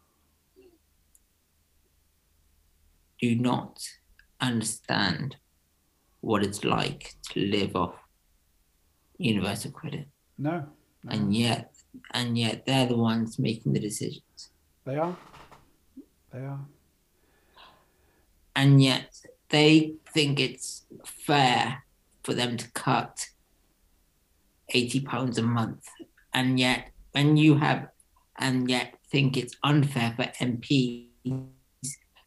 do not understand what it's like to live off universal credit. No, And yet, and yet they're the ones making the decisions. they are. They are. And yet they think it's fair for them to cut 80 pounds a month and yet when you have and yet think it's unfair for MPs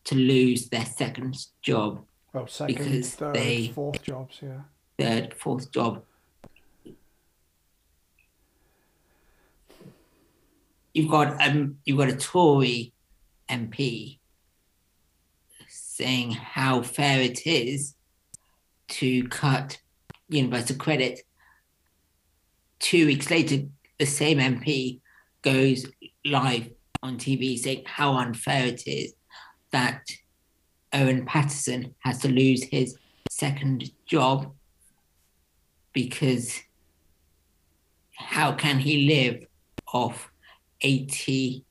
to lose their second job, Well, second, Because third, they- fourth jobs, yeah. third, fourth job. You've got um, you've got a Tory MP saying how fair it is to cut universal credit. Two weeks later, the same MP goes live on TV saying how unfair it is that Owen Paterson has to lose his second job because how can he live off eighty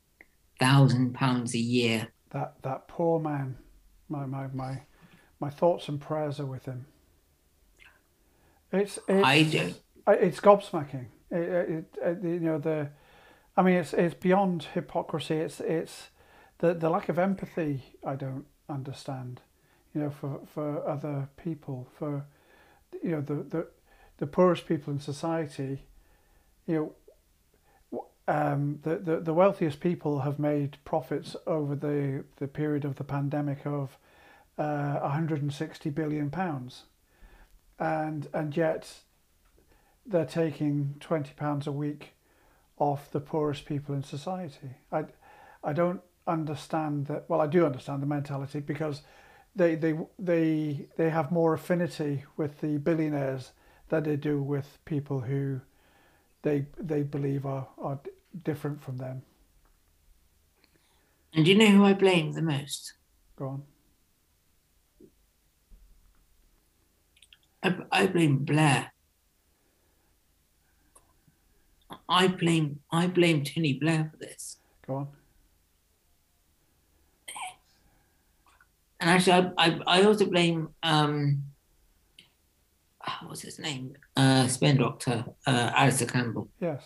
thousand pounds a year? That that poor man. My my my my thoughts and prayers are with him. It's it's I don't. It's gobsmacking. It, it, it, uh, you know the, I mean it's it's beyond hypocrisy. It's it's the the lack of empathy. I don't understand. You know for for other people for, you know the the the poorest people in society. You know. Um, the, the, the wealthiest people have made profits over the, the period of the pandemic of uh, 160 billion pounds, and and yet they're taking 20 pounds a week off the poorest people in society. I, I don't understand that. Well, I do understand the mentality because they they they they have more affinity with the billionaires than they do with people who they they believe are are different from them. And do you know who I blame the most? Go on. I, I blame Blair. I blame I blame Tony Blair for this. Go on. And actually, I, I, I also blame um, ah, what's his name? Uh, spin doctor, uh, Alastair Campbell, Yes.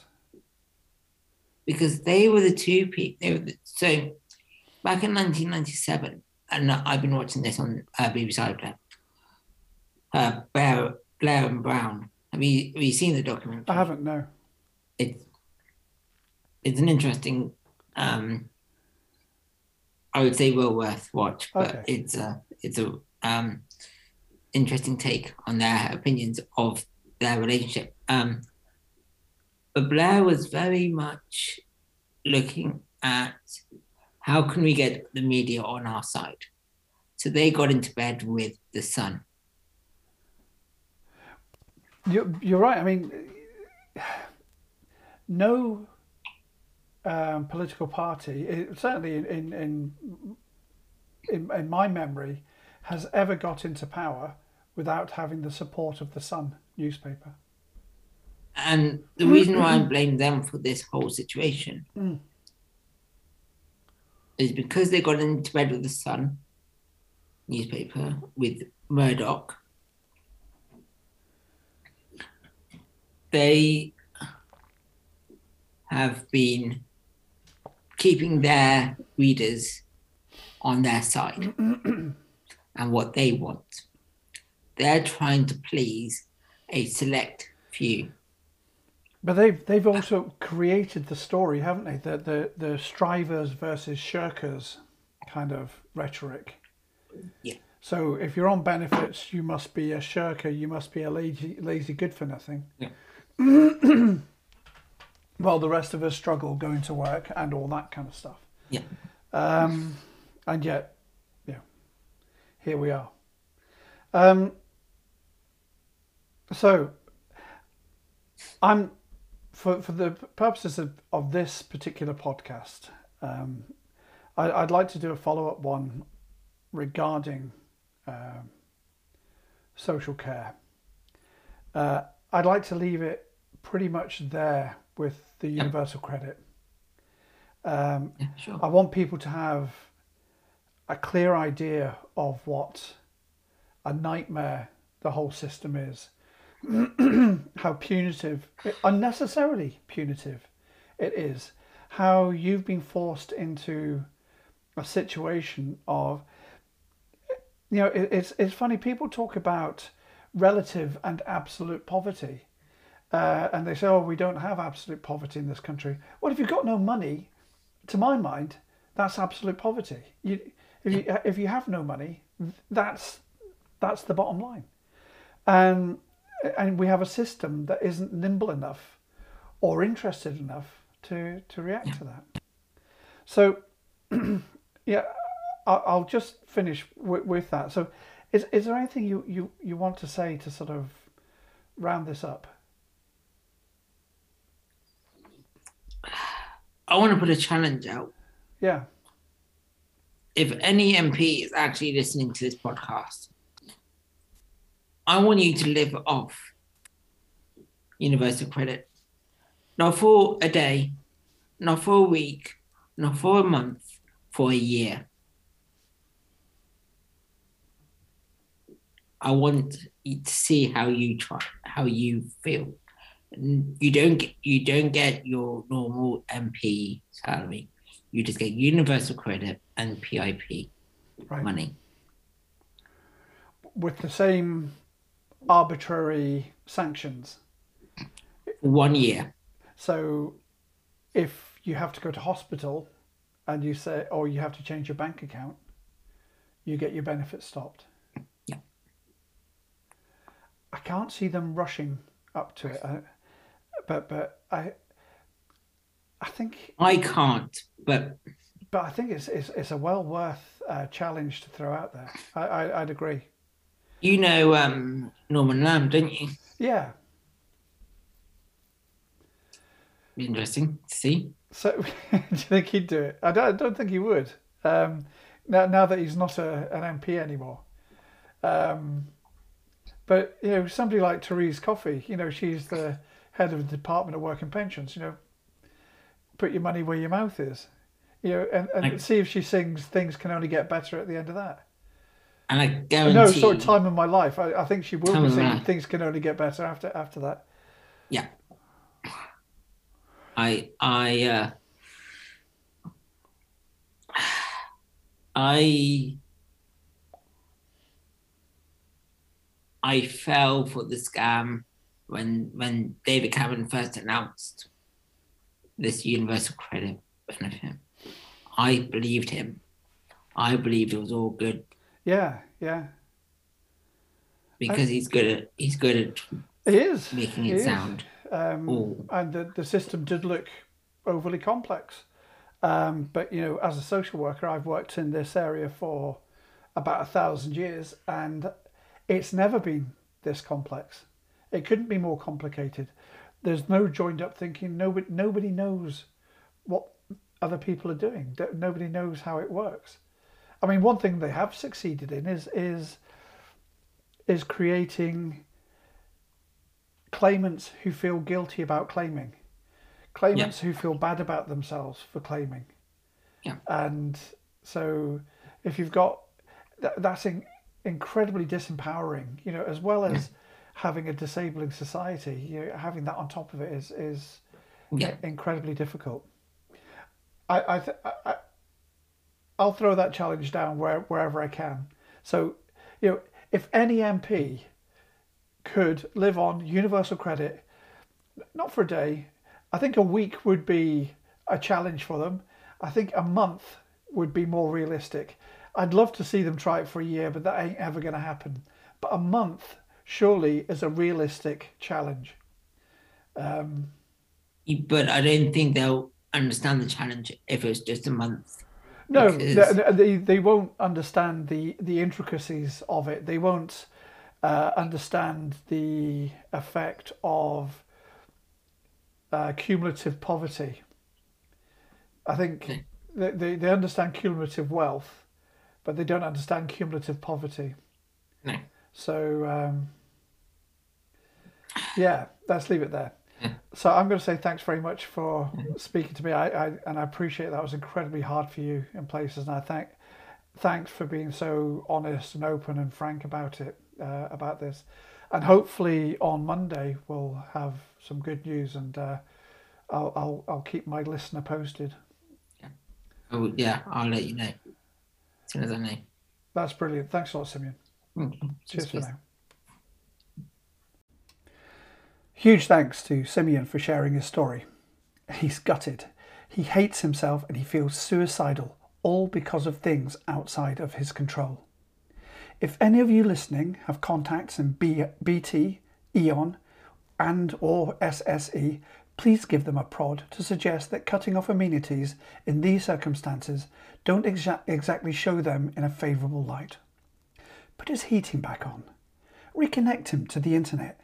Because they were the two people. They were the, so back in 1997, and I've been watching this on uh, BBC iPlayer. Uh, Blair, Blair and Brown. Have you have you seen the documentary? I haven't. No. it's it's an interesting um I would say well worth watch, but Okay. it's a it's a um interesting take on their opinions of their relationship. Um but Blair was very much looking at how can we get the media on our side. So they got into bed with the Sun. You're, you're right. I mean, no um, political party, it, certainly in, in, in, in, in my memory, has ever got into power without having the support of the Sun newspaper. And the mm-hmm. reason why I mm-hmm. blame them for this whole situation Mm. is because they got into bed with the Sun newspaper with Murdoch. They have been keeping their readers on their side mm-hmm. and what they want. They're trying to please a select few. But they've they've also created the story, haven't they? The the the strivers versus shirkers kind of rhetoric. Yeah. So if you're on benefits, you must be a shirker. You must be a lazy lazy good for nothing. Yeah. While the rest of us struggle going to work and all that kind of stuff. Yeah. Um, and yet, yeah, here we are. Um, so I'm for for the purposes of, of this particular podcast, um, I, I'd like to do a follow up one regarding um, social care. Uh, I'd like to leave it pretty much there with the universal credit. Um, Yeah, sure. I want people to have a clear idea of what a nightmare the whole system is, how punitive, unnecessarily punitive it is, how you've been forced into a situation of, you know, it, it's, it's funny, people talk about relative and absolute poverty. uh, and they say, "Oh, we don't have absolute poverty in this country." Well, if you've got no money, to my mind, that's absolute poverty. You, if you if you have no money, that's that's the bottom line, and and we have a system that isn't nimble enough or interested enough to to react yeah. to that. So, yeah, I'll, I'll just finish with, with that. So, is is there anything you, you, you want to say to sort of round this up? I want to put a challenge out. Yeah. If any MP is actually listening to this podcast, I want you to live off universal credit. Not for a day, not for a week, not for a month, for a year. I want you to see how you try, how you feel. You don't get, you don't get your normal MP salary. You just get universal credit and PIP right. money. With the same arbitrary sanctions. One year. So if you have to go to hospital and you say, or you have to change your bank account, you get your benefits stopped. Yeah. I can't see them rushing up to it, I, but but I I think I can't, but but I think it's it's, it's a well worth uh, challenge to throw out there. I, I would agree. You know um, Norman Lamb, don't you? Yeah. interesting to see. So, do you think he'd do it? I don't, I don't think he would. Um, now, now that he's not a, an MP anymore. Um, but you know, somebody like Therese Coffey, you know, she's the head of the Department of Work and Pensions. You know, put your money where your mouth is. You know, and, and see if she sings "Things Can Only Get Better" at the end of that. And I guarantee. No, sort of time in my life. I, I think she will be "Things Can Only Get Better" after after that. Yeah, I I uh, I I fell for the scam when when David Cameron first announced this universal credit benefit. I believed him. I believed it was all good. Yeah, yeah. Because I, he's good at he's good at he is making it sound. Um, and the, the system did look overly complex. Um, but, you know, as a social worker, I've worked in this area for about a thousand years and it's never been this complex. It couldn't be more complicated. There's no joined up thinking. Nobody, nobody knows what other people are doing. Nobody knows how it works. I mean, one thing they have succeeded in is is is creating claimants who feel guilty about claiming, claimants yeah. who feel bad about themselves for claiming. Yeah. And so if you've got that, that's in, incredibly disempowering, you know, as well as yeah. having a disabling society, you know, having that on top of it is is yeah. incredibly difficult. I I, th- I I'll throw that challenge down where, wherever I can. So, you know, if any MP could live on universal credit, not for a day. I think a week would be a challenge for them. I think a month would be more realistic. I'd love to see them try it for a year, but that ain't ever going to happen. But a month surely is a realistic challenge. Um, but I don't think they'll understand the challenge if it's just a month. No, they, they, they won't understand the, the intricacies of it. They won't uh, understand the effect of uh, cumulative poverty. I think they, they, they understand cumulative wealth, but they don't understand cumulative poverty. No. So, um, yeah, let's leave it there. So I'm going to say thanks very much for speaking to me. I, I and I appreciate that was incredibly hard for you in places, and I thank thanks for being so honest and open and frank about it uh, about this. And hopefully on Monday we'll have some good news, and uh, I'll, I'll I'll keep my listener posted. Yeah. Oh yeah, I'll let you know as soon as I know. That's brilliant. Thanks a lot, Simeon. Mm-hmm. Cheers, Cheers for now. Huge thanks to Simeon for sharing his story. He's gutted. He hates himself and he feels suicidal, all because of things outside of his control. If any of you listening have contacts in BT, E.ON, and or SSE, please give them a prod to suggest that cutting off amenities in these circumstances don't exa- exactly show them in a favourable light. Put his heating back on. Reconnect him to the internet.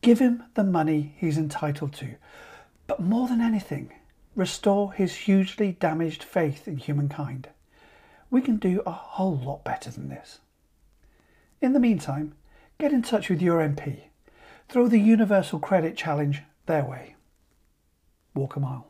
Give him the money he's entitled to. But more than anything, restore his hugely damaged faith in humankind. We can do a whole lot better than this. In the meantime, get in touch with your MP. Throw the Universal Credit Challenge their way walk a mile.